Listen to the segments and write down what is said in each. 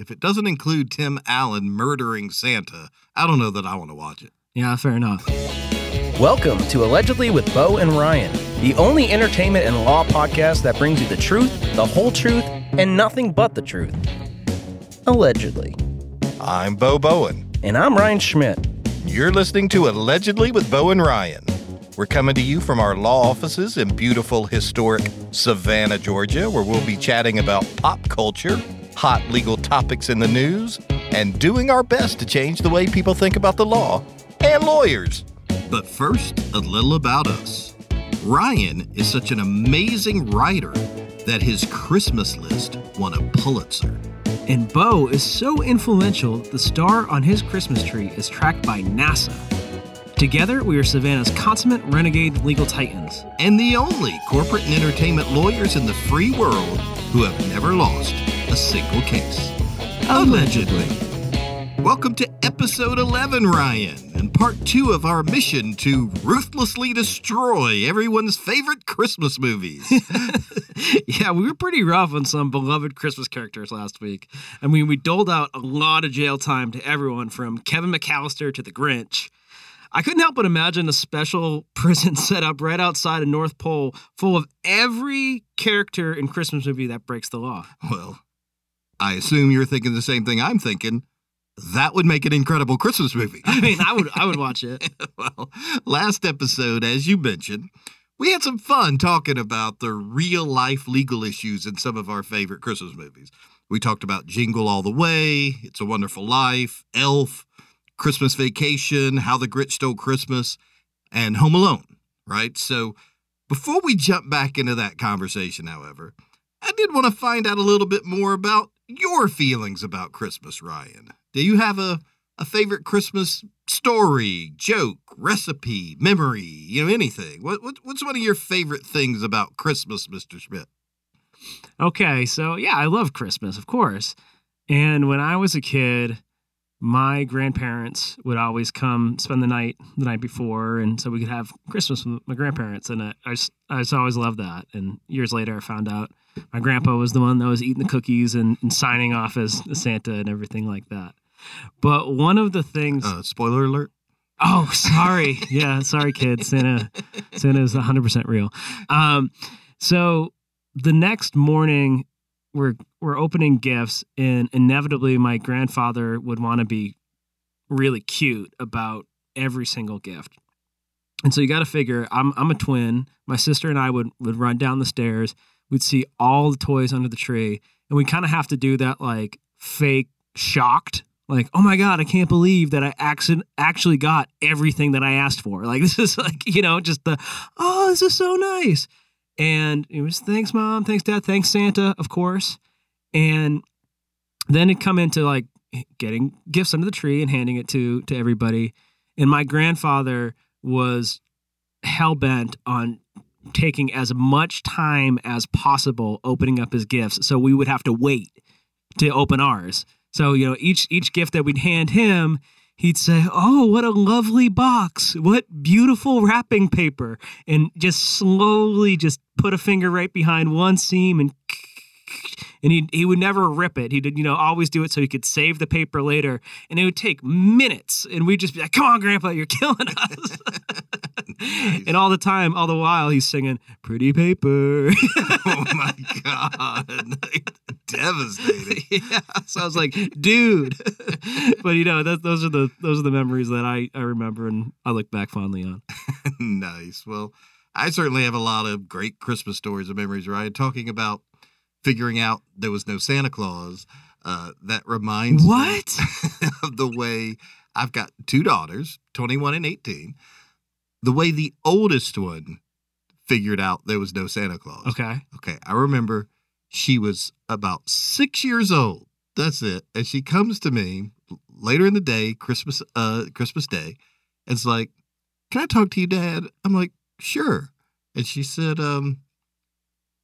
if it doesn't include Tim Allen murdering Santa, I don't know that I want to watch it. Yeah, fair enough. Welcome to Allegedly with Bo and Ryan, the only entertainment and law podcast that brings you the truth, the whole truth, and nothing but the truth. Allegedly. I'm Bo Bowen. And I'm Ryan Schmidt. You're listening to Allegedly with Bo and Ryan. We're coming to you from our law offices in beautiful, historic Savannah, Georgia, where we'll be chatting about pop culture, hot legal topics in the news, and doing our best to change the way people think about the law and lawyers. But first, a little about us. Ryan is such an amazing writer that his Christmas list won a Pulitzer. And Bo is so influential, the star on his Christmas tree is tracked by NASA. Together, we are Savannah's consummate renegade legal titans. And the only corporate and entertainment lawyers in the free world who have never lost a single case. Allegedly. Welcome to episode 11, Ryan, and part two of our mission to ruthlessly destroy everyone's favorite Christmas movies. yeah, we were pretty rough on some beloved Christmas characters last week. I mean, we doled out a lot of jail time to everyone from Kevin McAllister to the Grinch. I couldn't help but imagine a special prison set up right outside of North Pole full of every character in Christmas movie that breaks the law. Well, I assume you're thinking the same thing I'm thinking. That would make an incredible Christmas movie. I mean, I would I would watch it. well, last episode, as you mentioned, we had some fun talking about the real life legal issues in some of our favorite Christmas movies. We talked about Jingle All the Way, It's a Wonderful Life, Elf, Christmas Vacation, How the Grinch Stole Christmas, and Home Alone, right? So before we jump back into that conversation, however, I did want to find out a little bit more about your feelings about Christmas, Ryan. Do you have a, a favorite Christmas story, joke, recipe, memory, you know, anything? What, what what's one of your favorite things about Christmas, Mr. Schmidt? Okay, so yeah, I love Christmas, of course. And when I was a kid, my grandparents would always come spend the night the night before, and so we could have Christmas with my grandparents. And I, I, just, I just always loved that. And years later, I found out my grandpa was the one that was eating the cookies and, and signing off as Santa and everything like that. But one of the things, uh, spoiler alert. Oh, sorry. yeah, sorry, kids. Santa, Santa is 100% real. Um, so the next morning, we're we're opening gifts, and inevitably, my grandfather would want to be really cute about every single gift. And so you got to figure, I'm I'm a twin. My sister and I would would run down the stairs. We'd see all the toys under the tree, and we kind of have to do that like fake shocked like oh my god i can't believe that i accident- actually got everything that i asked for like this is like you know just the oh this is so nice and it was thanks mom. Thanks dad. Thanks santa of course. And then it come into like getting gifts under the tree and handing it to to everybody. And my grandfather was hell-bent on taking as much time as possible opening up his gifts. So we would have to wait to open ours. So you know each each gift that we'd hand him he'd say, "Oh, what a lovely box! What beautiful wrapping paper!" and just slowly just put a finger right behind one seam and and he he would never rip it. He did, you know, always do it so he could save the paper later. And it would take minutes, and we'd just be like, "Come on, Grandpa, you're killing us!" nice. And all the time, all the while, he's singing "Pretty Paper." oh my god, devastating! yeah, so I was like, "Dude," but you know, that, those are the those are the memories that I I remember and I look back fondly on. nice. Well, I certainly have a lot of great Christmas stories and memories. Right, talking about figuring out there was no Santa Claus. Uh, that reminds what of the way I've got two daughters, 21 and 18. The way the oldest one figured out there was no Santa Claus. Okay. Okay. I remember she was about six years old. That's it. And she comes to me later in the day, Christmas, uh, Christmas Day. And it's like, Can I talk to you, Dad? I'm like, Sure. And she said, um,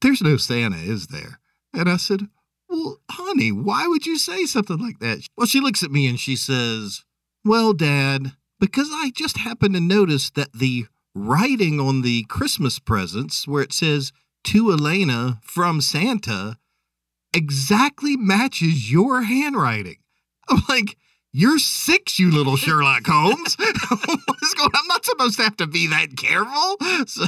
There's no Santa, is there? And I said, Well, honey, why would you say something like that? Well, she looks at me and she says, Well, Dad, because I just happened to notice that the writing on the Christmas presents where it says to Elena from Santa, exactly matches your handwriting. I'm like, you're six, you little Sherlock Holmes. I'm not supposed to have to be that careful. So,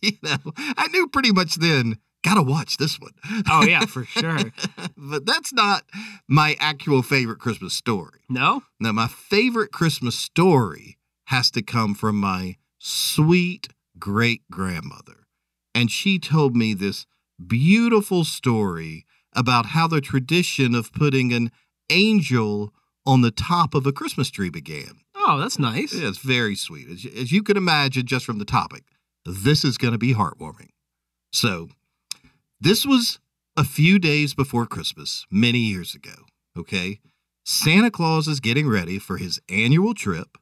you know, I knew pretty much then, gotta watch this one. Oh yeah, for sure. but that's not my actual favorite Christmas story. No? No, my favorite Christmas story has to come from my sweet great grandmother. And she told me this beautiful story about how the tradition of putting an angel on the top of a Christmas tree began. Oh, that's nice. Yeah, it's very sweet. As, as you can imagine, just from the topic, this is going to be heartwarming. So, this was a few days before Christmas, many years ago. Okay. Santa Claus is getting ready for his annual trip,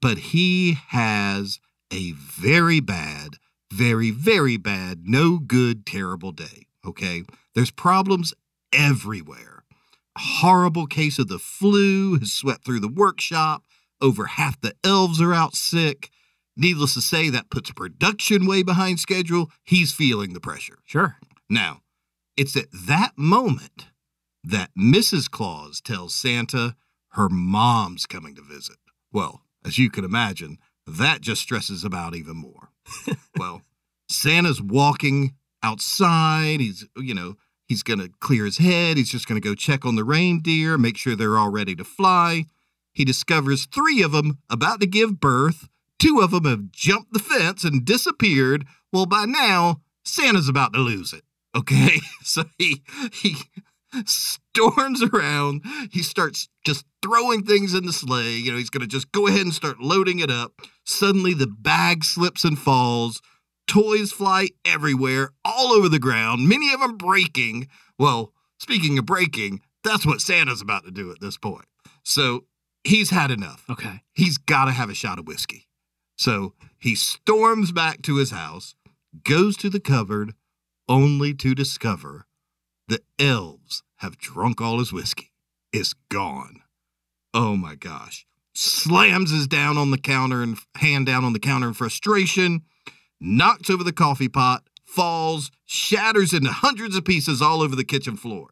but he has a very bad, very, very bad, no good, terrible day. Okay. There's problems everywhere. A horrible case of the flu has swept through the workshop. Over half the elves are out sick. Needless to say, that puts production way behind schedule. He's feeling the pressure. Sure. Now, it's at that moment that Mrs. Claus tells Santa her mom's coming to visit. Well, as you can imagine, that just stresses him out even more. well, Santa's walking outside. He's, you know, he's going to clear his head. He's just going to go check on the reindeer, make sure they're all ready to fly. He discovers three of them about to give birth. Two of them have jumped the fence and disappeared. Well, by now, Santa's about to lose it. Okay, so he he storms around. He starts just throwing things in the sleigh. You know, he's going to just go ahead and start loading it up. Suddenly, the bag slips and falls. Toys fly everywhere, all over the ground, many of them breaking. Well, speaking of breaking, that's what Santa's about to do at this point. So he's had enough. Okay. He's got to have a shot of whiskey. So he storms back to his house, goes to the cupboard, only to discover the elves have drunk all his whiskey. It's gone. Oh my gosh. Slams his down on the counter and hand down on the counter in frustration, knocks over the coffee pot, falls, shatters into hundreds of pieces all over the kitchen floor.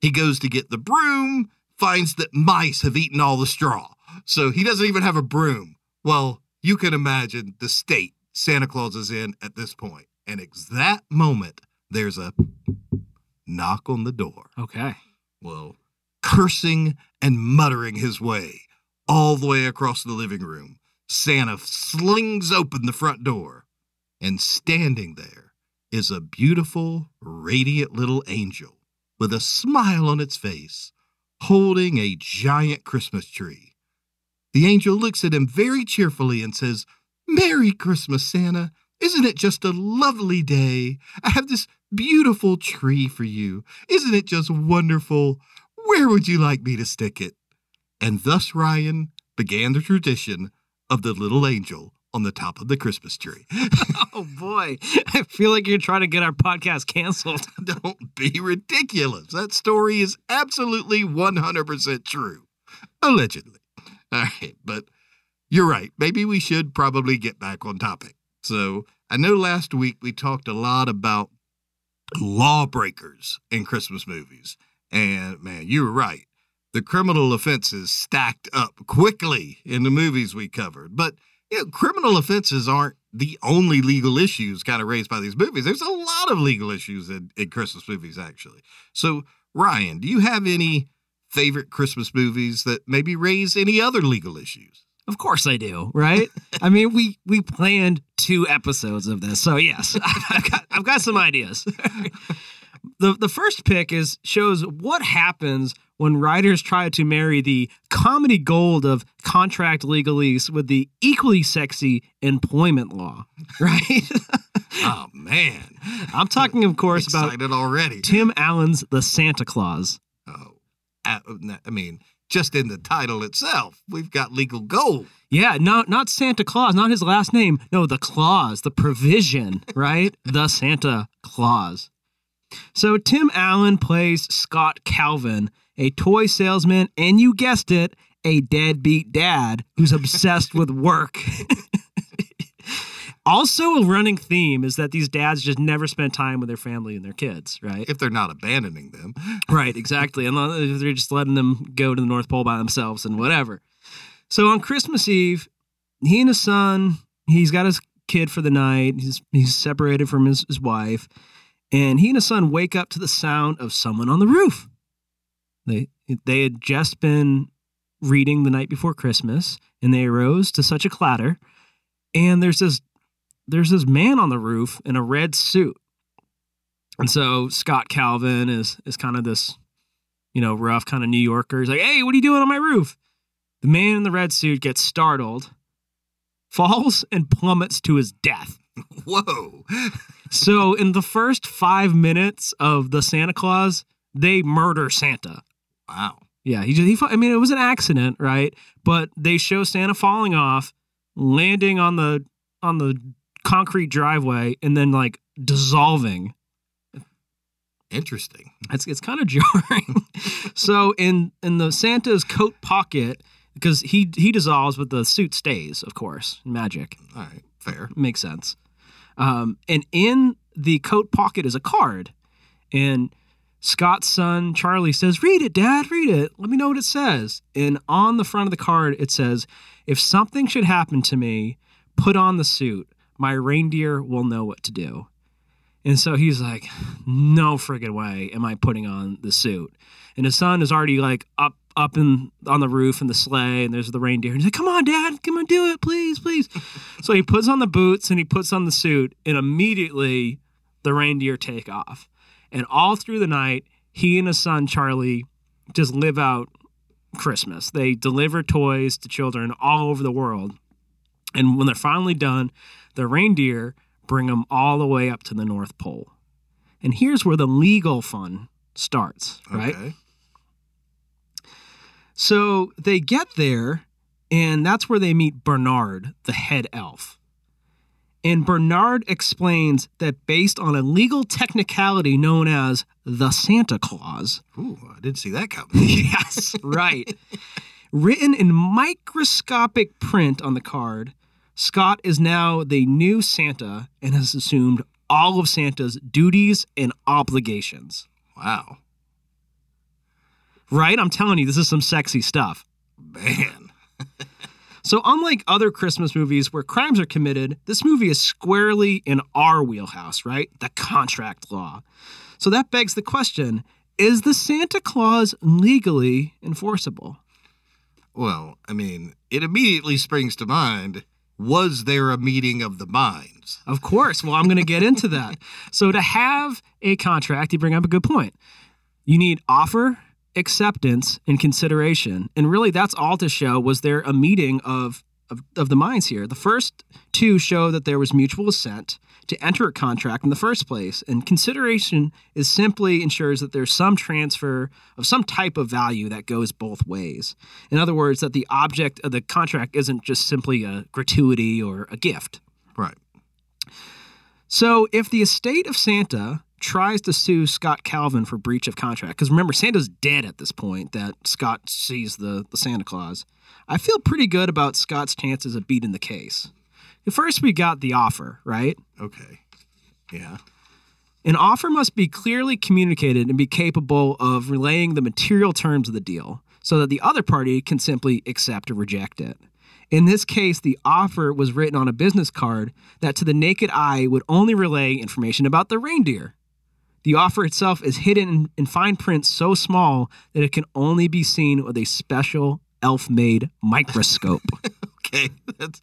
He goes to get the broom, finds that mice have eaten all the straw. So he doesn't even have a broom. Well, you can imagine the state Santa Claus is in at this point. And at that moment, there's a knock on the door. Okay. Well, cursing and muttering his way all the way across the living room, Santa slings open the front door, and standing there is a beautiful, radiant little angel with a smile on its face, holding a giant Christmas tree. The angel looks at him very cheerfully and says, Merry Christmas, Santa. Isn't it just a lovely day? I have this beautiful tree for you. Isn't it just wonderful? Where would you like me to stick it? And thus, Ryan, began the tradition of the little angel on the top of the Christmas tree. Oh boy. I feel like you're trying to get our podcast canceled. Don't be ridiculous. That story is absolutely 100% true. Allegedly. All right, but you're right. Maybe we should probably get back on topic. So I know last week we talked a lot about lawbreakers in Christmas movies. And man, you were right. The criminal offenses stacked up quickly in the movies we covered. But you know, criminal offenses aren't the only legal issues kind of raised by these movies. There's a lot of legal issues in, in Christmas movies, actually. So, Ryan, do you have any favorite Christmas movies that maybe raise any other legal issues? Of course I do, right? I mean, we we planned two episodes of this, so yes, I've got I've got some ideas. the The first pick is shows what happens when writers try to marry the comedy gold of contract legalese with the equally sexy employment law, right? Oh man, I'm talking, of course, about already. Tim Allen's The Santa Clause. Oh, I mean, just in the title itself, we've got legal gold. Yeah, not not Santa Claus, not his last name. No, the clause, the provision, right? the Santa Clause. So Tim Allen plays Scott Calvin, a toy salesman, and you guessed it, a deadbeat dad who's obsessed with work. Also, a running theme is that these dads just never spend time with their family and their kids, right? If they're not abandoning them. Right, exactly. And they're just letting them go to the North Pole by themselves and whatever. So on Christmas Eve, he and his son, he's got his kid for the night. He's he's separated from his, his wife. And he and his son wake up to the sound of someone on the roof. They they had just been reading the night before Christmas, and they arose to such a clatter. And there's this there's this man on the roof in a red suit. And so Scott Calvin is is kind of this, you know, rough kind of New Yorker. He's like, "Hey, what are you doing on my roof?" The man in the red suit gets startled, falls, and plummets to his death. Whoa. So in the first five minutes of the Santa Clause, they murder Santa. Wow. Yeah, he just he. I mean, it was an accident, right? But they show Santa falling off, landing on the on the concrete driveway, and then like dissolving. Interesting. It's it's kind of jarring. so in in the Santa's coat pocket, because he he dissolves, but the suit stays, of course. Magic All right. Fair. makes sense. Um, and in the coat pocket is a card, and Scott's son Charlie says, "Read it, Dad. Read it. Let me know what it says." And on the front of the card, it says, "If something should happen to me, put on the suit. My reindeer will know what to do." And so he's like, "No friggin' way am I putting on the suit." And his son is already like up up in on the roof in the sleigh, and there's the reindeer. And he's like, "Come on, Dad, come on, do it, please, please." so he puts on the boots and he puts on the suit, and immediately the reindeer take off. And all through the night, he and his son Charlie just live out Christmas. They deliver toys to children all over the world. And when they're finally done, the reindeer bring them all the way up to the North Pole. And here's where the legal fun starts, right? Okay. So they get there, and that's where they meet Bernard, the head elf. And Bernard explains that based on a legal technicality known as the Santa Clause, Ooh, I didn't see that coming. yes, right, written in microscopic print on the card, Scott is now the new Santa and has assumed all of Santa's duties and obligations. wow. Right? I'm telling you, this is some sexy stuff. Man. So, unlike other Christmas movies where crimes are committed, this movie is squarely in our wheelhouse, right? The contract law. So, that begs the question is the Santa Clause legally enforceable? Well, I mean, it immediately springs to mind was there a meeting of the minds? Of course. Well, I'm going to get into that. So, to have a contract, you bring up a good point. You need offer, acceptance, and consideration. And really, that's all to show was there a meeting of, of, of the minds here. The first two show that there was mutual assent to enter a contract in the first place. And consideration is simply ensures that there's some transfer of some type of value that goes both ways. In other words, that the object of the contract isn't just simply a gratuity or a gift. Right. So if the estate of Santa tries to sue Scott Calvin for breach of contract, because remember, Santa's dead at this point that Scott sees the, the Santa Clause, I feel pretty good about Scott's chances of beating the case. First, we got the offer, right? Okay. Yeah. An offer must be clearly communicated and be capable of relaying the material terms of the deal so that the other party can simply accept or reject it. In this case, the offer was written on a business card that to the naked eye would only relay information about the reindeer. The offer itself is hidden in, in fine print so small that it can only be seen with a special elf made microscope. Okay. That's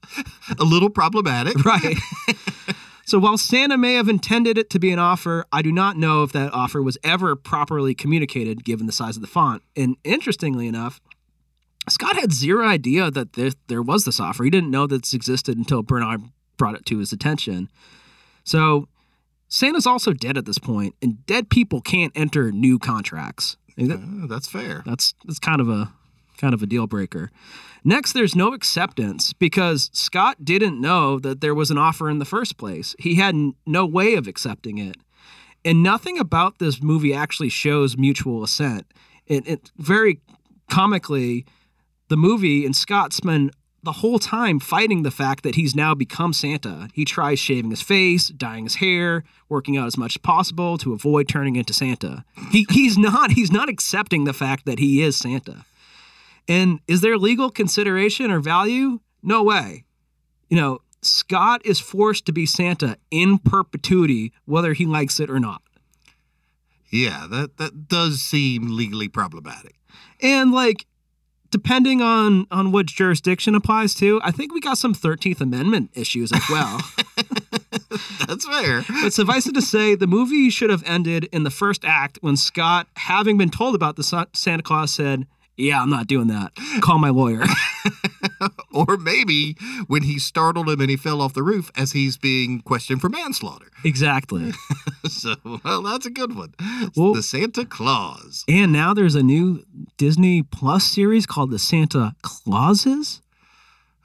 a little problematic. Right. so while Santa may have intended it to be an offer, I do not know if that offer was ever properly communicated given the size of the font. And interestingly enough, Scott had zero idea that there, there was this offer. He didn't know that this existed until Bernard brought it to his attention. So Santa's also dead at this point, and dead people can't enter new contracts. That- Uh, that's fair. that's that's kind of a kind of a deal breaker. Next, there's no acceptance because Scott didn't know that there was an offer in the first place. He had no way of accepting it. And nothing about this movie actually shows mutual assent. It, it very comically, the movie and Scott spend the whole time fighting the fact that he's now become Santa. He tries shaving his face, dyeing his hair, working out as much as possible to avoid turning into Santa. He he's not he's not accepting the fact that he is Santa. And is there legal consideration or value? No way. You know, Scott is forced to be Santa in perpetuity, whether he likes it or not. Yeah, that that does seem legally problematic. And like depending on on which jurisdiction applies to, I think we got some 13th Amendment issues as well. That's fair. but suffice it to say, the movie should have ended in the first act when Scott, having been told about the Santa Clause, said, "Yeah, I'm not doing that. Call my lawyer." or maybe when he startled him and he fell off the roof as he's being questioned for manslaughter. exactly. so, well, that's a good one. Well- the Santa Clause. And now there's a new Disney Plus series called The Santa Clauses.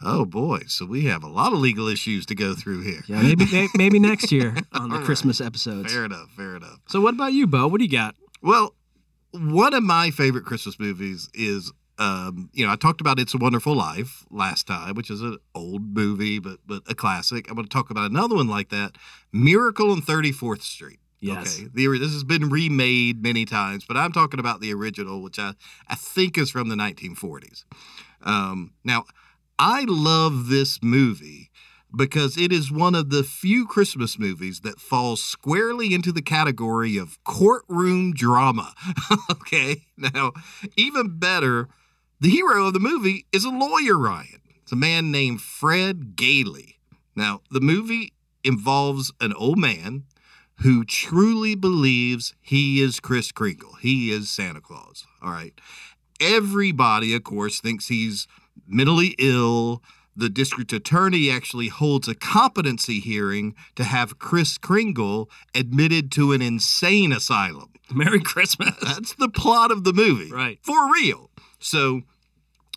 Oh boy, so we have a lot of legal issues to go through here. Yeah, maybe maybe next year on the right. Christmas episodes. Fair enough, fair enough. So what about you, Bo? What do you got? Well, one of my favorite Christmas movies is, um, you know, I talked about It's a Wonderful Life last time, which is an old movie, but but a classic. I'm going to talk about another one like that, Miracle on 34th Street. Yes. Okay. The, this has been remade many times, but I'm talking about the original, which I, I think is from the 1940s. Um, now, I love this movie because it is one of the few Christmas movies that falls squarely into the category of courtroom drama. okay. Now, even better, the hero of the movie is a lawyer, Ryan. It's a man named Fred Gailey. Now, the movie involves an old man who truly believes he is Kris Kringle. He is Santa Claus. All right. Everybody, of course, thinks he's mentally ill. The district attorney actually holds a competency hearing to have Kris Kringle admitted to an insane asylum. Merry Christmas. That's the plot of the movie. Right. For real. So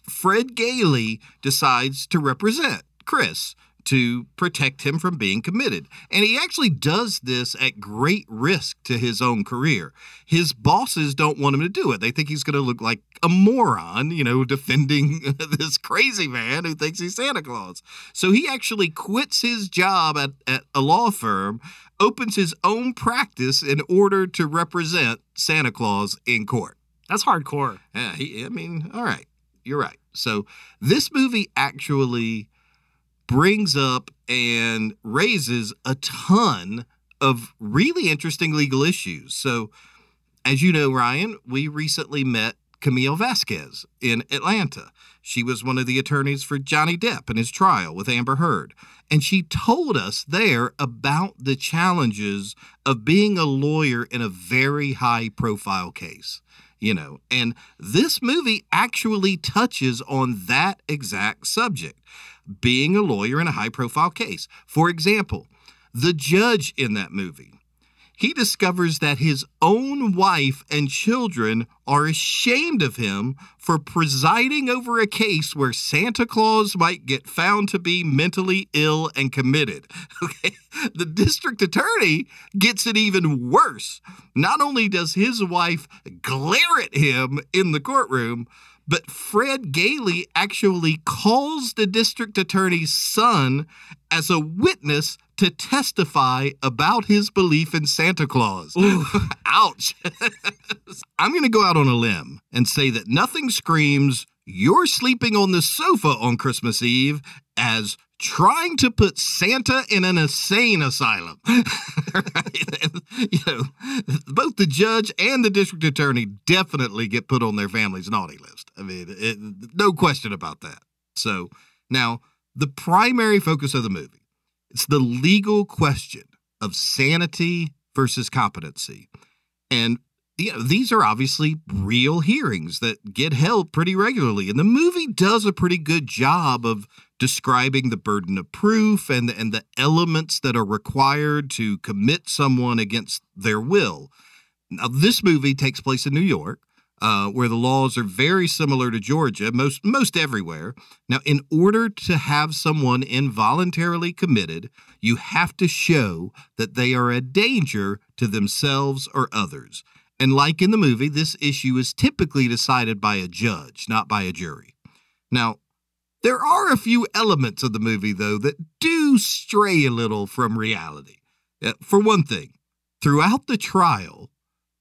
Fred Gailey decides to represent Kris to protect him from being committed. And he actually does this at great risk to his own career. His bosses don't want him to do it. They think he's going to look like a moron, you know, defending this crazy man who thinks he's Santa Claus. So he actually quits his job at, at a law firm, opens his own practice in order to represent Santa Claus in court. That's hardcore. Yeah, he, I mean, all right, you're right. So this movie actually brings up and raises a ton of really interesting legal issues. So, as you know, Ryan, we recently met Camille Vasquez in Atlanta. She was one of the attorneys for Johnny Depp in his trial with Amber Heard. And she told us there about the challenges of being a lawyer in a very high profile case you know and this movie actually touches on that exact subject being a lawyer in a high profile case for example the judge in that movie he discovers that his own wife and children are ashamed of him for presiding over a case where Santa Claus might get found to be mentally ill and committed. Okay. The district attorney gets it even worse. Not only does his wife glare at him in the courtroom, but Fred Gailey actually calls the district attorney's son as a witness to testify about his belief in Santa Claus. Ouch. I'm going to go out on a limb and say that nothing screams you're sleeping on the sofa on Christmas Eve as trying to put Santa in an insane asylum. You know, both the judge and the district attorney definitely get put on their family's naughty list. I mean, it, no question about that. So now the primary focus of the movie it's the legal question of sanity versus competency. And you know, these are obviously real hearings that get held pretty regularly. And the movie does a pretty good job of describing the burden of proof and, and the elements that are required to commit someone against their will. Now, this movie takes place in New York. Uh, where the laws are very similar to Georgia, most most everywhere. Now, in order to have someone involuntarily committed, you have to show that they are a danger to themselves or others. And like in the movie, this issue is typically decided by a judge, not by a jury. Now, There are a few elements of the movie, though, that do stray a little from reality. Uh, for one thing, throughout the trial,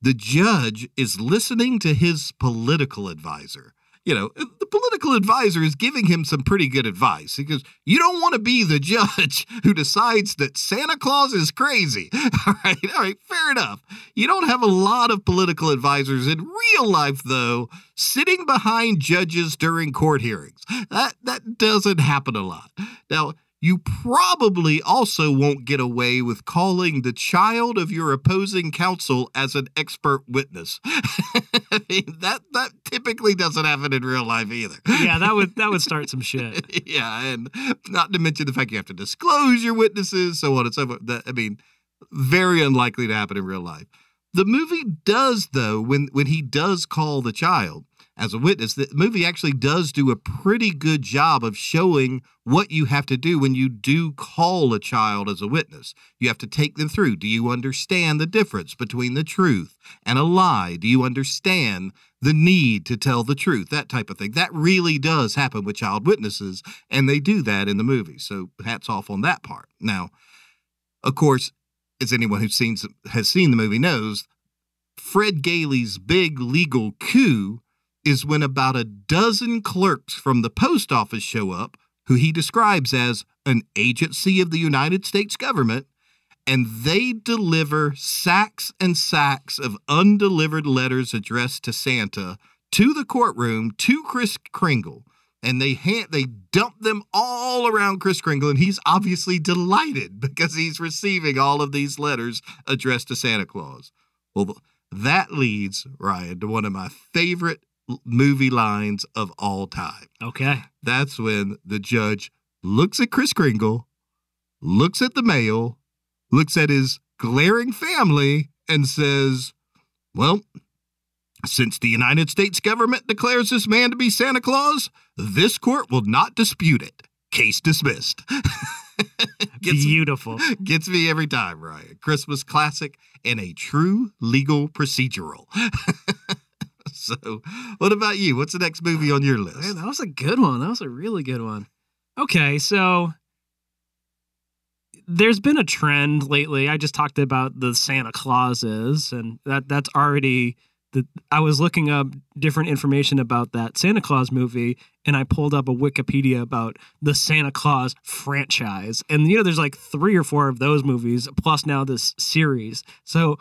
the judge is listening to his political advisor. You know, uh, the political advisor is giving him some pretty good advice. He goes, You don't want to be the judge who decides that Santa Claus is crazy. All right, all right, fair enough. You don't have a lot of political advisors in real life, though, sitting behind judges during court hearings. That, that doesn't happen a lot. Now, you probably also won't get away with calling the child of your opposing counsel as an expert witness. I mean, that that typically doesn't happen in real life either. Yeah, that would that would start some shit. yeah, and not to mention the fact you have to disclose your witnesses, so on and so forth. That, I mean, very unlikely to happen in real life. The movie does, though, when when he does call the child, as a witness, the movie actually does do a pretty good job of showing what you have to do when you do call a child as a witness. You have to take them through. Do you understand the difference between the truth and a lie? Do you understand the need to tell the truth? That type of thing. That really does happen with child witnesses, and they do that in the movie. So hats off on that part. Now, of course, as anyone who's seen has seen the movie knows, Fred Gailey's big legal coup is when about a dozen clerks from the post office show up, who he describes as an agency of the United States government, and they deliver sacks and sacks of undelivered letters addressed to Santa to the courtroom to Kris Kringle. And they hand, they dump them all around Kris Kringle, and he's obviously delighted because he's receiving all of these letters addressed to Santa Claus. Well, that leads Ryan to one of my favorite movie lines of all time. Okay. That's when the judge looks at Kris Kringle, looks at the mail, looks at his glaring family, and says, Well, since the United States government declares this man to be Santa Claus, this court will not dispute it. Case dismissed. gets, Beautiful. Gets me every time, Ryan. Christmas classic and a true legal procedural. so, what about you? What's the next movie on your list? Man, that was a good one. That was a really good one. Okay, so there's been a trend lately. I just talked about the Santa Clauses, and that that's already the. I was looking up different information about that Santa Clause movie, and I pulled up a Wikipedia about the Santa Clause franchise, and you know, there's like three or four of those movies plus now this series. So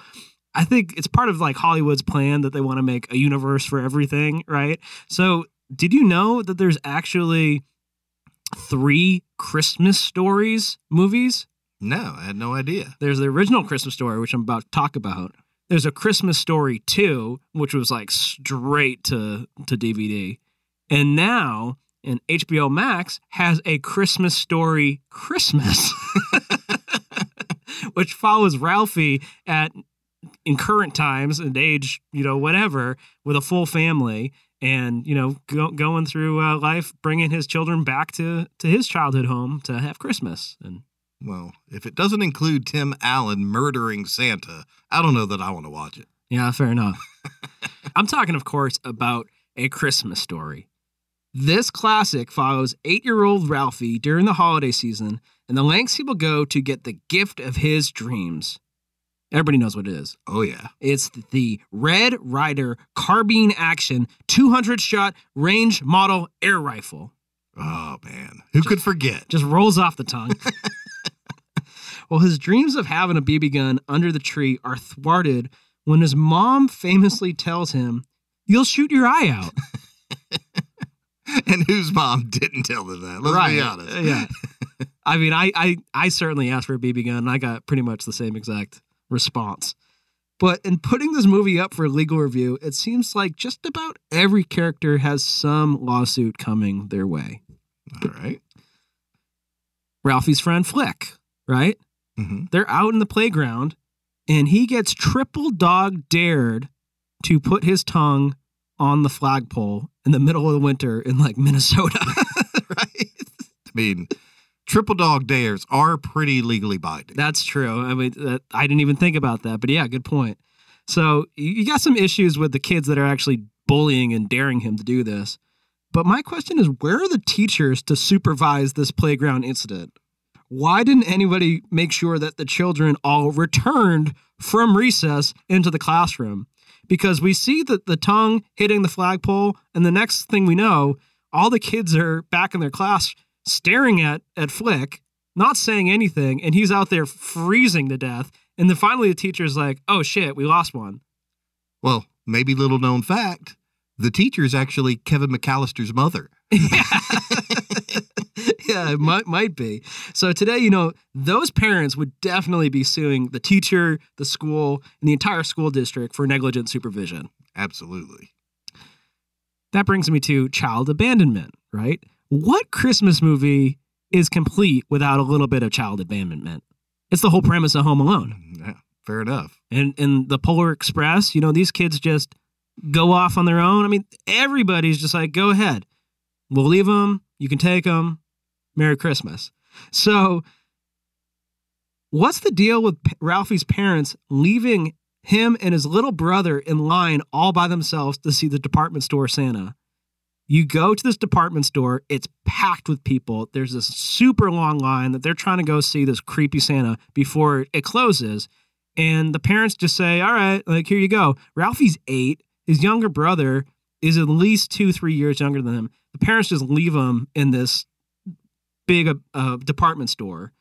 I think it's part of like Hollywood's plan that they want to make a universe for everything, right? So, did you know that there's actually three Christmas stories movies? No, I had no idea. There's the original Christmas story, which I'm about to talk about. There's a Christmas story 2, which was like straight to to DVD. And now, and HBO Max has a Christmas story Christmas. which follows Ralphie at in current times and age, you know, whatever, with a full family and you know go, going through uh, life, bringing his children back to to his childhood home to have Christmas. And well, if it doesn't include Tim Allen murdering Santa, I don't know that I want to watch it. Yeah, fair enough. I'm talking, of course, about a Christmas story. This classic follows eight year old Ralphie during the holiday season and the lengths he will go to get the gift of his dreams. Everybody knows what it is. Oh, yeah. It's the Red Ryder carbine action 200 shot range model air rifle. Oh, man. Who just, could forget? Just rolls off the tongue. well, his dreams of having a BB gun under the tree are thwarted when his mom famously tells him, You'll shoot your eye out. and whose mom didn't tell them that? Let's right. be honest. yeah. I mean, I, I I certainly asked for a BB gun, and I got pretty much the same exact response. But in putting this movie up for legal review, it seems like just about every character has some lawsuit coming their way. All right. Ralphie's friend Flick, right? Mm-hmm. They're out in the playground and he gets triple dog dared to put his tongue on the flagpole in the middle of the winter in like Minnesota. right? I mean, triple dog dares are pretty legally binding. That's true. I mean, that, I didn't even think about that, but yeah, good point. So you got some issues with the kids that are actually bullying and daring him to do this. But my question is where are the teachers to supervise this playground incident? Why didn't anybody make sure that the children all returned from recess into the classroom? Because we see that the tongue hitting the flagpole, and the next thing we know, all the kids are back in their class staring at at Flick, not saying anything, and he's out there freezing to death. And then finally the teacher's like, oh shit, we lost one. Well, maybe little known fact the teacher is actually Kevin McAllister's mother. yeah, it might, might be. So today, you know, those parents would definitely be suing the teacher, the school, and the entire school district for negligent supervision. Absolutely. That brings me to child abandonment, right? What Christmas movie is complete without a little bit of child abandonment? It's the whole premise of Home Alone. Yeah, fair enough. And and the Polar Express, you know, these kids just go off on their own. I mean, everybody's just like, go ahead. We'll leave them. You can take them. Merry Christmas. So, what's the deal with P- Ralphie's parents leaving him and his little brother in line all by themselves to see the department store Santa? You go to this department store, it's packed with people. There's this super long line that they're trying to go see this creepy Santa before it closes. And the parents just say, All right, like, here you go. Ralphie's eight. His younger brother is at least two, three years younger than him. The parents just leave him in this big uh, uh, department store.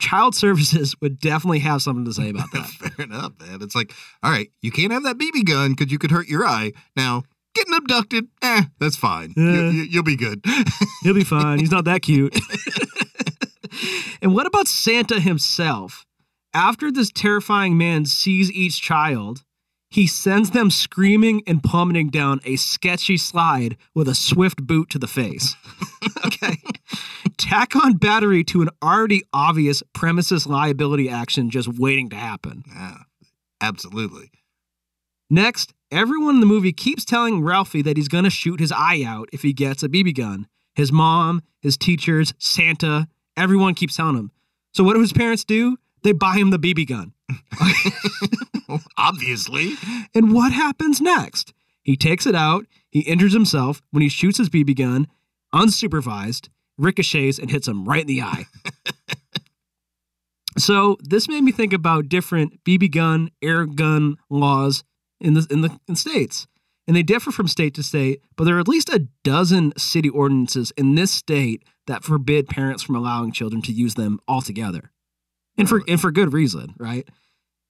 Child services would definitely have something to say about that. fair enough, man. It's like, all right, you can't have that BB gun because you could hurt your eye. Now, getting abducted, eh, that's fine. You, Yeah. you, you'll be good. He'll be fine. He's not that cute. and what about Santa himself? After this terrifying man sees each child, he sends them screaming and plummeting down a sketchy slide with a swift boot to the face. okay. Tack on battery to an already obvious premises liability action just waiting to happen. yeah, absolutely. Next, everyone in the movie keeps telling Ralphie that he's going to shoot his eye out if he gets a BB gun. His mom, his teachers, Santa, everyone keeps telling him. So, what do his parents do? They buy him the BB gun. Obviously. And what happens next? He takes it out, he injures himself when he shoots his BB gun, unsupervised, ricochets, and hits him right in the eye. so, this made me think about different BB gun, air gun laws in the in the in states. And they differ from state to state, but there are at least a dozen city ordinances in this state that forbid parents from allowing children to use them altogether. And for and for good reason, right?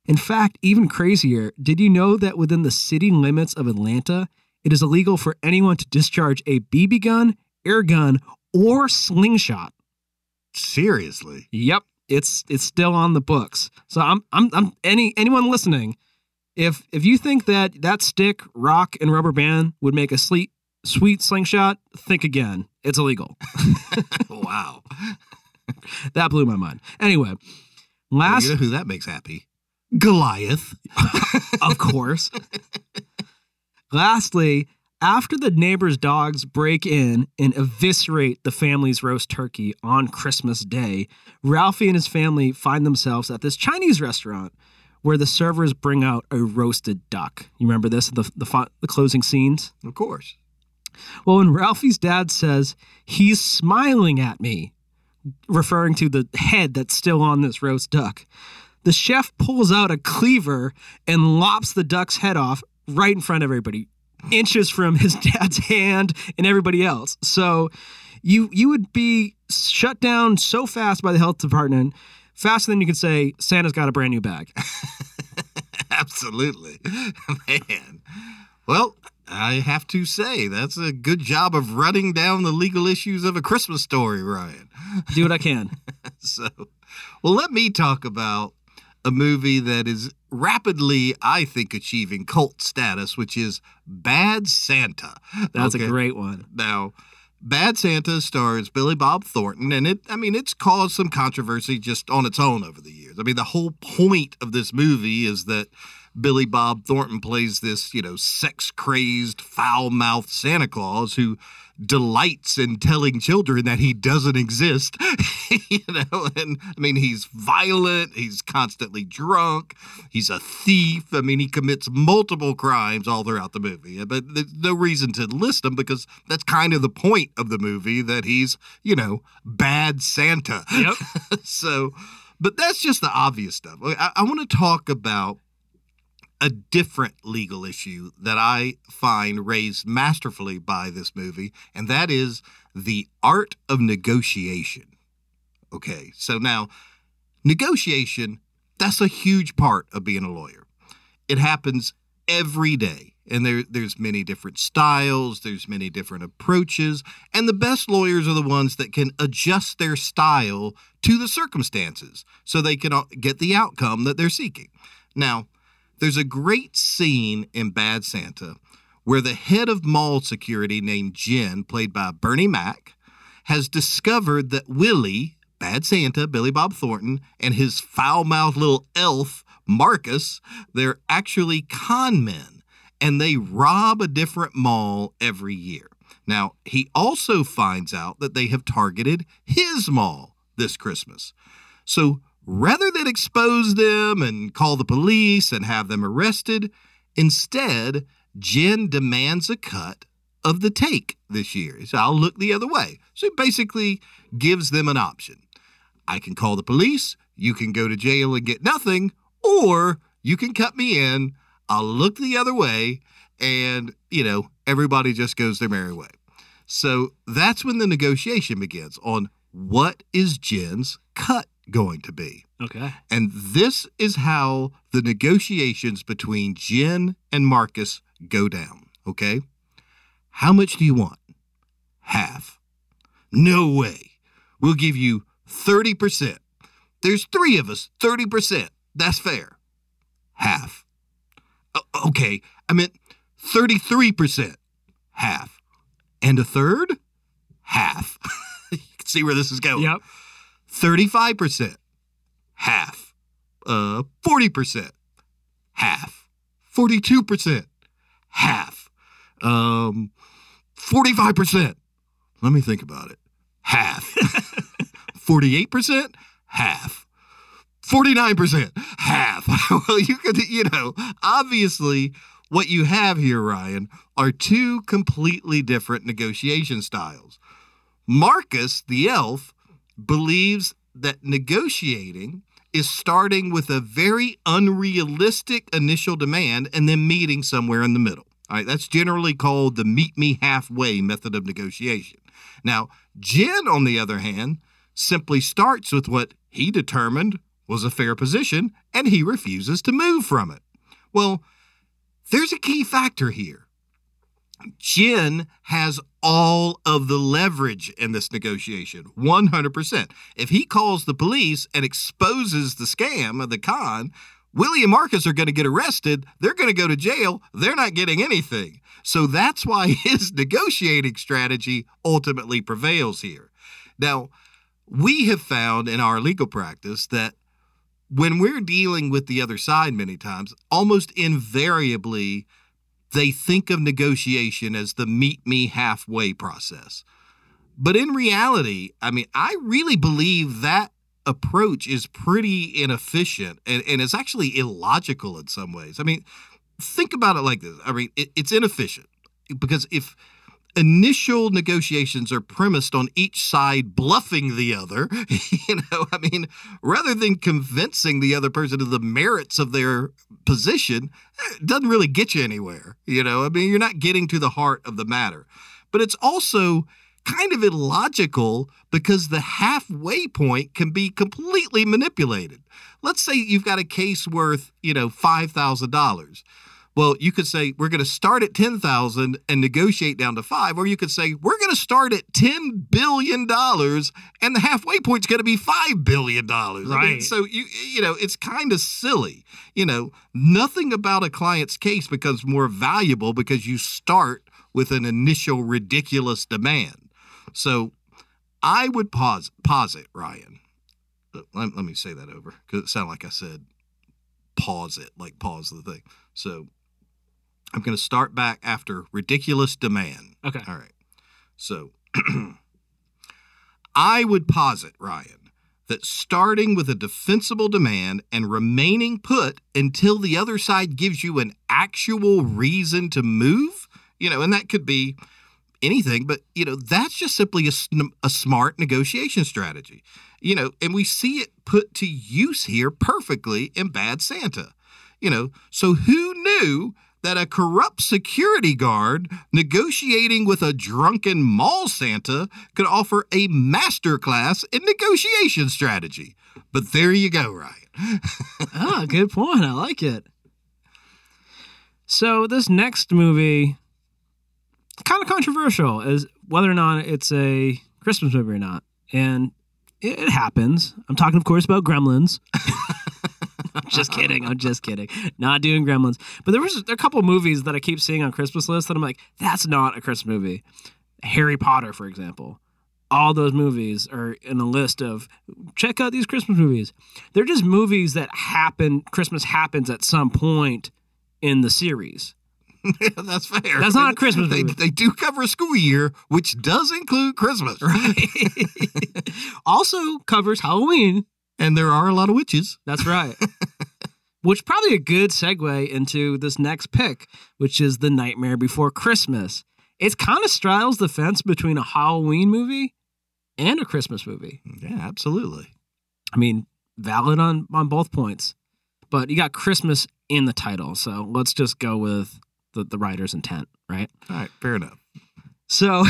In fact, even crazier, did you know that within the city limits of Atlanta, it is illegal for anyone to discharge a BB gun, air gun, or slingshot? Seriously. Yep, it's it's still on the books. So I'm I'm I'm any anyone listening, if if you think that that stick, rock, and rubber band would make a sweet sweet slingshot, think again. It's illegal. wow. that blew my mind. Anyway, Well, last you know who that makes happy? Goliath. of course. Lastly, after the neighbors' dogs break in and eviscerate the family's roast turkey on Christmas Day, Ralphie and his family find themselves at this Chinese restaurant where the servers bring out a roasted duck. You remember this, the, the, the closing scenes? Of course. Well, when Ralphie's dad says, he's smiling at me, referring to the head that's still on this roast duck, the chef pulls out a cleaver and lops the duck's head off right in front of everybody, inches from his dad's hand and everybody else. So you you would be shut down so fast by the health department, faster than you can say Santa's got a brand new bag. Absolutely. Man. Well, I have to say, that's a good job of running down the legal issues of a Christmas story, Ryan. Do what I can. So, well, let me talk about a movie that is rapidly, I think, achieving cult status, which is Bad Santa. That's Okay. a great one. Now, Bad Santa stars Billy Bob Thornton, and it, I mean, it's caused some controversy just on its own over the years. I mean, the whole point of this movie is that Billy Bob Thornton plays this, you know, sex crazed, foul mouthed Santa Claus who delights in telling children that he doesn't exist. you know, and I mean, he's violent, he's constantly drunk, he's a thief. I mean, he commits multiple crimes all throughout the movie. But there's no reason to list them because that's kind of the point of the movie that he's, you know, bad Santa. Yep. so, but that's just the obvious stuff. I, I want to talk about a different legal issue that I find raised masterfully by this movie, and that is the art of negotiation. Okay, so now negotiation, that's a huge part of being a lawyer. It happens every day. And there, there's many different styles, there's many different approaches, and the best lawyers are the ones that can adjust their style to the circumstances so they can uh, get the outcome that they're seeking. Now, there's a great scene in Bad Santa where the head of mall security named Gin, played by Bernie Mac, has discovered that Willie, Bad Santa, Billy Bob Thornton, and his foul mouthed little elf, Marcus, they're actually con men and they rob a different mall every year. Now, he also finds out that they have targeted his mall this Christmas. So rather than expose them and call the police and have them arrested, instead, Gin demands a cut of the take this year. So I'll look the other way. So he basically gives them an option. I can call the police, you can go to jail and get nothing, or you can cut me in, I'll look the other way, and, you know, everybody just goes their merry way. So that's when the negotiation begins on what is Gin's cut going to be. Okay. And this is how the negotiations between Gin and Marcus go down. Okay. How much do you want? Half. No way. We'll give you 30%. There's three of us, 30%. That's fair. Half. O- okay. I meant 33%. Half. And a third? Half. you can see where this is going. Yep. 35%, half, uh, 40%, half, 42%, half, um, 45%. Let me think about it. Half, 48%, half, 49%, half. well, you could, you know, obviously what you have here, Ryan, are two completely different negotiation styles. Marcus, the elf, believes that negotiating is starting with a very unrealistic initial demand and then meeting somewhere in the middle. All right, that's generally called the meet me halfway method of negotiation. Now, Gin, on the other hand, simply starts with what he determined was a fair position and he refuses to move from it. Well, there's a key factor here. Gin has all of the leverage in this negotiation, 100%. If he calls the police and exposes the scam of the con, Willie and Marcus are going to get arrested. They're going to go to jail. They're not getting anything. So that's why his negotiating strategy ultimately prevails here. Now, we have found in our legal practice that when we're dealing with the other side many times, almost invariably, they think of negotiation as the meet me halfway process. But in reality, I mean, I really believe that approach is pretty inefficient and, and it's actually illogical in some ways. I mean, think about it like this I mean, it, it's inefficient because if initial negotiations are premised on each side bluffing the other. You know, I mean, rather than convincing the other person of the merits of their position, it doesn't really get you anywhere. You know, I mean, you're not getting to the heart of the matter. But it's also kind of illogical because the halfway point can be completely manipulated. Let's say you've got a case worth, you know, $5,000 well, you could say we're going to start at 10,000 and negotiate down to 5 or you could say we're going to start at 10 billion dollars and the halfway point's going to be 5 billion dollars. Right. I mean, so you you know, it's kind of silly. You know, nothing about a client's case becomes more valuable because you start with an initial ridiculous demand. So I would pause posit, Ryan. Uh, let, let me say that over because it sounded like I said pause it, like pause the thing. So I'm going to start back after ridiculous demand. Okay. All right. So I would posit, Ryan, that starting with a defensible demand and remaining put until the other side gives you an actual reason to move, you know, and that could be anything, but, you know, that's just simply a, a smart negotiation strategy, you know, and we see it put to use here perfectly in Bad Santa, you know, so who knew that a corrupt security guard negotiating with a drunken mall Santa could offer a masterclass in negotiation strategy. But there you go, Ryan. ah, good point. I like it. So this next movie, kind of controversial, is whether or not it's a Christmas movie or not, and it, it happens. I'm talking, of course, about Gremlins. I'm just kidding. I'm just kidding. Not doing Gremlins. But there was there are a couple movies that I keep seeing on Christmas lists that I'm like, that's not a Christmas movie. Harry Potter, for example. All those movies are in a list of check out these Christmas movies. They're just movies that happen. Christmas happens at some point in the series. yeah, that's fair. That's not a Christmas they, movie. they do cover a school year, which does include Christmas. Right. also covers Halloween. And there are a lot of witches. That's right. which probably a good segue into this next pick, which is The Nightmare Before Christmas. It kind of straddles the fence between a Halloween movie and a Christmas movie. Yeah, absolutely. I mean, valid on on both points. But you got Christmas in the title, so let's just go with the, the writer's intent, right? All right, fair enough. So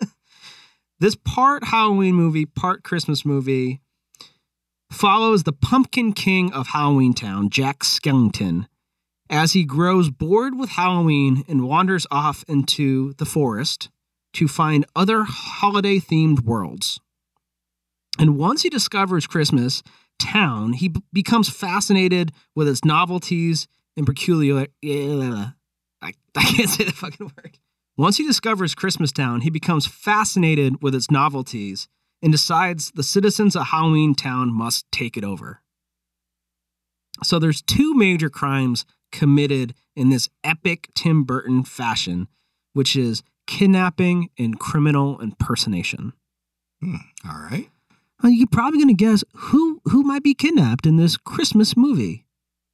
this part Halloween movie, part Christmas movie follows the pumpkin king of Halloween Town, Jack Skellington, as he grows bored with Halloween and wanders off into the forest to find other holiday themed worlds. And once he discovers Christmas Town, he b- becomes fascinated with its novelties and peculiar. I, I can't say the fucking word. Once he discovers Christmas Town, he becomes fascinated with its novelties and decides the citizens of Halloween Town must take it over. So there's two major crimes committed in this epic Tim Burton fashion, which is kidnapping and criminal impersonation. Hmm, all right. Uh, You're probably going to guess who who might be kidnapped in this Christmas movie.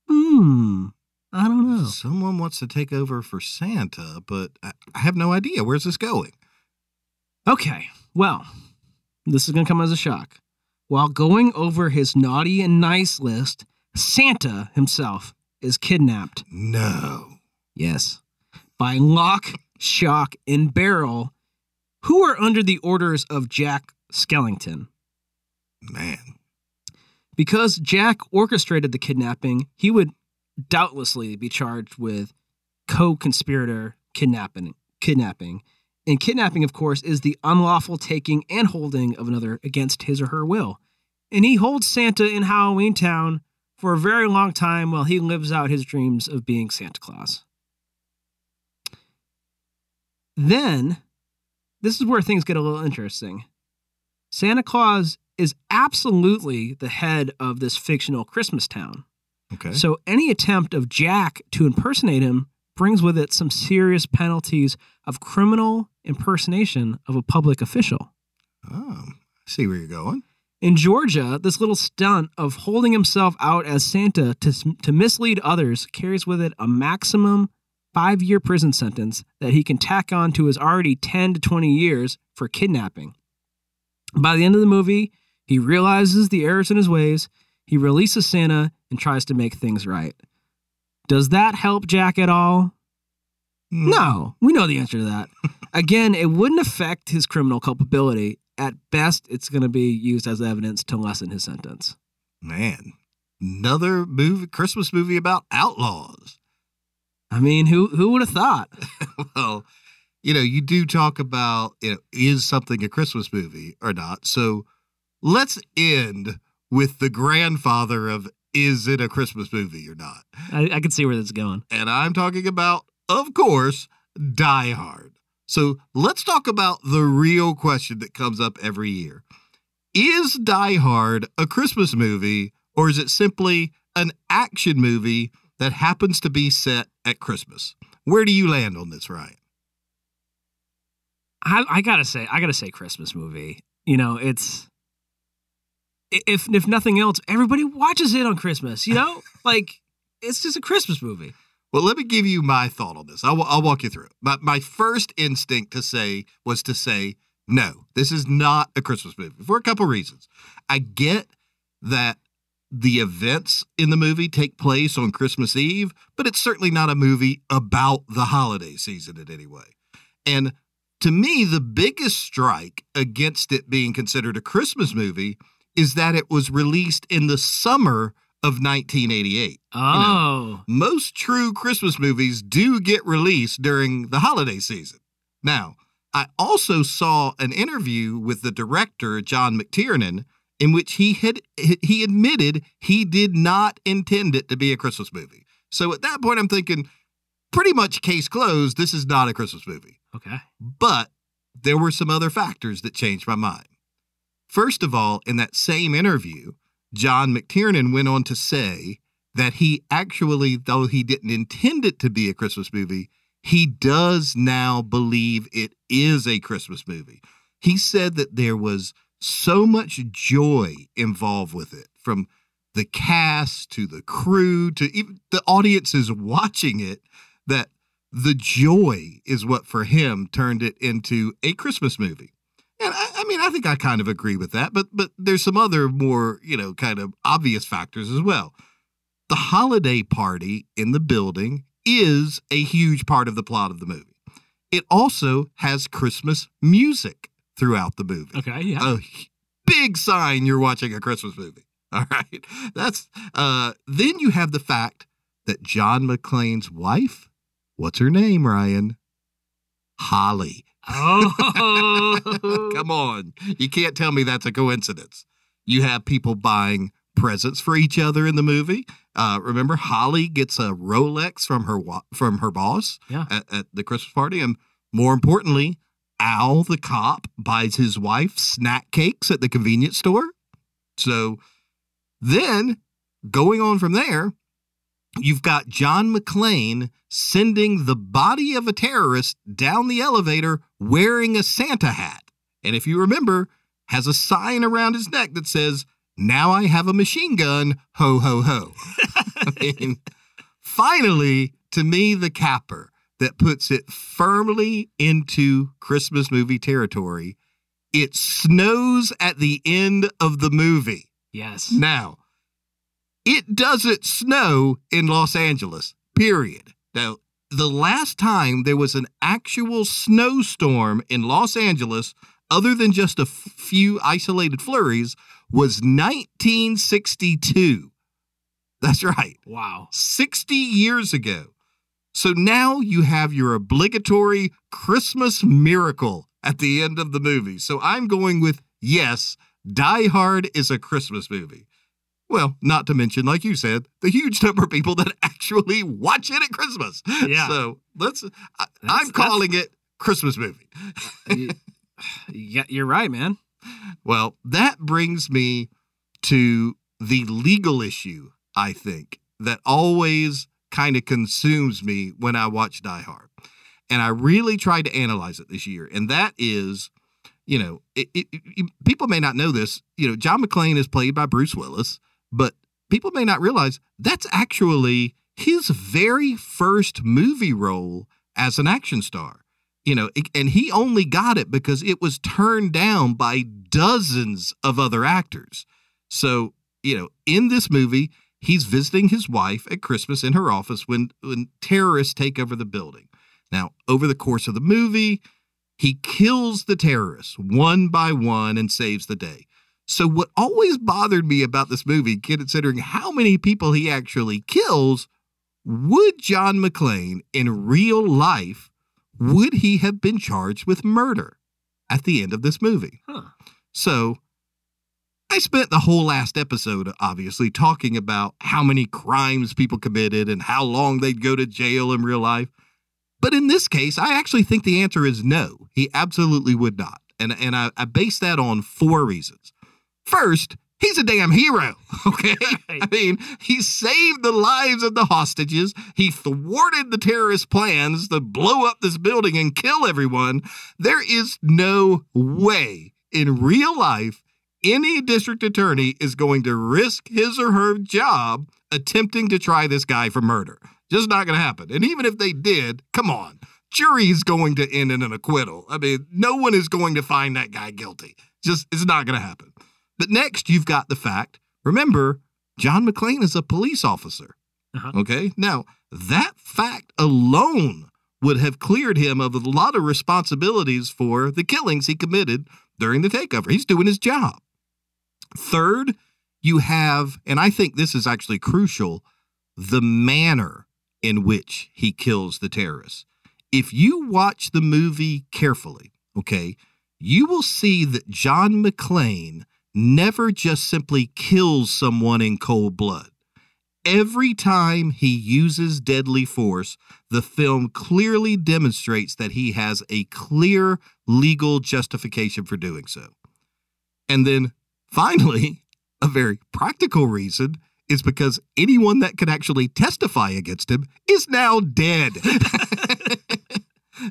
Hmm. I don't know. Someone wants to take over for Santa, but I, I have no idea. Where's this going? Okay, well, this is going to come as a shock. While going over his naughty and nice list, Santa himself is kidnapped. No. Yes. By Lock, Shock, and Barrel, who are under the orders of Jack Skellington. Man. Because Jack orchestrated the kidnapping, he would doubtlessly be charged with co-conspirator kidnapping. Kidnapping, and kidnapping, of course, is the unlawful taking and holding of another against his or her will. And he holds Santa in Halloween Town for a very long time while he lives out his dreams of being Santa Claus. Then, this is where things get a little interesting. Santa Claus is absolutely the head of this fictional Christmas town. Okay. So any attempt of Jack to impersonate him brings with it some serious penalties of criminal impersonation of a public official. oh, I see where you're going. In Georgia, this little stunt of holding himself out as Santa to, to mislead others carries with it a maximum five year prison sentence that he can tack on to his already 10 to 20 years for kidnapping. By the end of the movie, he realizes the errors in his ways, he releases Santa, and tries to make things right. Does that help Jack at all? Hmm. No, we know the answer to that. Again, it wouldn't affect his criminal culpability. At best, it's going to be used as evidence to lessen his sentence. Man. Another movie, Christmas movie about outlaws. I mean, who who would have thought? well, you know, you do talk about you know, is something a Christmas movie or not. So let's end with the grandfather of is it a Christmas movie or not? I, I can see where this is going. And I'm talking about, of course, Die Hard. So let's talk about the real question that comes up every year. Is Die Hard a Christmas movie or is it simply an action movie that happens to be set at Christmas. Where do you land on this, Ryan? I, I gotta say, I gotta say, Christmas movie. You know, it's if if nothing else, everybody watches it on Christmas. You know, like it's just a Christmas movie. Well, let me give you my thought on this. I'll, I'll walk you through it. My, my first instinct to say was to say, no, this is not a Christmas movie for a couple reasons. I get that the events in the movie take place on Christmas Eve, but it's certainly not a movie about the holiday season in any way. And to me, the biggest strike against it being considered a Christmas movie is that it was released in the summer of 1988. Oh, You know, oh. most true Christmas movies do get released during the holiday season. Now, I also saw an interview with the director, John McTiernan, in which he had he admitted he did not intend it to be a Christmas movie. So at that point I'm thinking pretty much case closed, this is not a Christmas movie. okay. But there were some other factors that changed my mind. First of all, in that same interview, John McTiernan went on to say that he actually, though he didn't intend it to be a Christmas movie, he does now believe it is a Christmas movie. He said that there was so much joy involved with it from the cast to the crew to even the audiences watching it that the joy is what for him turned it into a Christmas movie. And I, I mean, I think I kind of agree with that, but but there's some other more, you know, kind of obvious factors as well. The holiday party in the building is a huge part of the plot of the movie. It also has Christmas music throughout the movie Okay. Yeah. a big sign you're watching a Christmas movie. All right. That's uh then you have the fact that John McClane's wife, what's her name, Ryan? Holly. Oh. Come on. You can't tell me that's a coincidence. You have people buying presents for each other in the movie. Uh, remember, Holly gets a Rolex from her wa- from her boss Yeah. at, at the Christmas party, and more importantly, Al the cop buys his wife snack cakes at the convenience store. So then, going on from there, you've got John McClane sending the body of a terrorist down the elevator wearing a Santa hat. And if you remember, has a sign around his neck that says, Now I have a machine gun, ho, ho, ho. I mean, finally, to me, the capper that puts it firmly into Christmas movie territory. It snows at the end of the movie. yes. Now, it doesn't snow in Los Angeles, period. Now, the last time there was an actual snowstorm in Los Angeles, other than just a few isolated flurries, was 1962. That's right, Wow. 60 years ago. So now you have your obligatory Christmas miracle at the end of the movie. So I'm going with yes, Die Hard is a Christmas movie. Well, not to mention, like you said, the huge number of people that actually watch it at Christmas. Yeah. So let's, I, I'm calling it Christmas movie. Uh, you- yeah, you're right, man. Well, that brings me to the legal issue, I think, that always kind of consumes me when I watch Die Hard. And I really tried to analyze it this year. And that is, you know, it, it, it- people may not know this. You know, John McClane is played by Bruce Willis, but people may not realize that's actually his very first movie role as an action star you know, and he only got it because it was turned down by dozens of other actors. So, you know, in this movie, he's visiting his wife at Christmas in her office when when terrorists take over the building. Now, over the course of the movie, he kills the terrorists one by one and saves the day. So, what always bothered me about this movie, considering how many people he actually kills, would John McClane in real life would he have been charged with murder at the end of this movie? Huh. So I spent the whole last episode, obviously, talking about how many crimes people committed and how long they'd go to jail in real life. But in this case, I actually think the answer is no. He absolutely would not. And, and I, I base that on four reasons. First, He's a damn hero, okay? I mean, he saved the lives of the hostages. He thwarted the terrorist plans to blow up this building and kill everyone. There is no way in real life any district attorney is going to risk his or her job attempting to try this guy for murder. Just not going to happen. And even if they did, come on, jury's going to end in an acquittal. I mean, no one is going to find that guy guilty. Just, it's not going to happen. But next, you've got the fact remember, John McClane is a police officer. Uh-huh. Okay. Now, that fact alone would have cleared him of a lot of responsibilities for the killings he committed during the takeover. He's doing his job. Third, you have, and I think this is actually crucial, the manner in which he kills the terrorists. If you watch the movie carefully, okay, you will see that John McClane never just simply kills someone in cold blood. Every time he uses deadly force, the film clearly demonstrates that he has a clear legal justification for doing so. And then finally, a very practical reason is because anyone that could actually testify against him is now dead.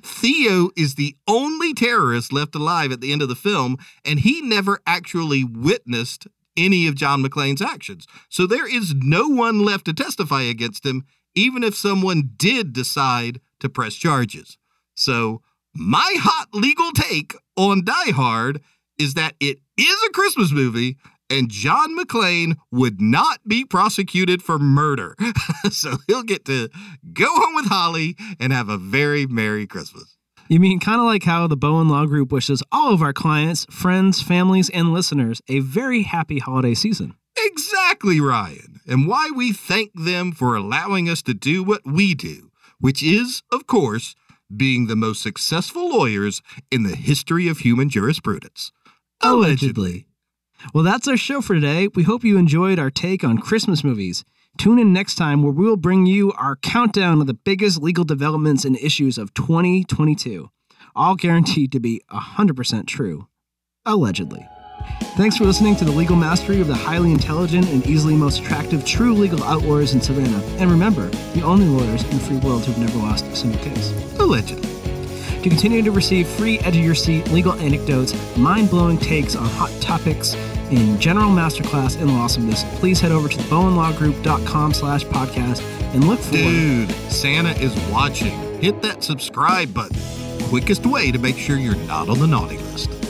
Theo is the only terrorist left alive at the end of the film, and he never actually witnessed any of John McClane's actions. So there is no one left to testify against him, even if someone did decide to press charges. So, my hot legal take on Die Hard is that it is a Christmas movie, and John McClane would not be prosecuted for murder. so he'll get to go home with Holly and have a very Merry Christmas. You mean kind of like how the Bowen Law Group wishes all of our clients, friends, families, and listeners a very happy holiday season. Exactly, Ryan. And why we thank them for allowing us to do what we do, which is, of course, being the most successful lawyers in the history of human jurisprudence. Allegedly. Well, that's our show for today. We hope you enjoyed our take on Christmas movies. Tune in next time where we'll bring you our countdown of the biggest legal developments and issues of 2022, all guaranteed to be 100% true. Allegedly. Thanks for listening to the legal mastery of the highly intelligent and easily most attractive true legal outlaws in Savannah. And remember, the only lawyers in the free world who've never lost a single case. Allegedly. Continue to receive free edge of your seat legal anecdotes, mind blowing takes on hot topics, in general masterclass in awesomeness, please head over to bowenlawgroup.com slash podcast and look for Dude, Santa is watching. Hit that subscribe button. Quickest way to make sure you're not on the naughty list.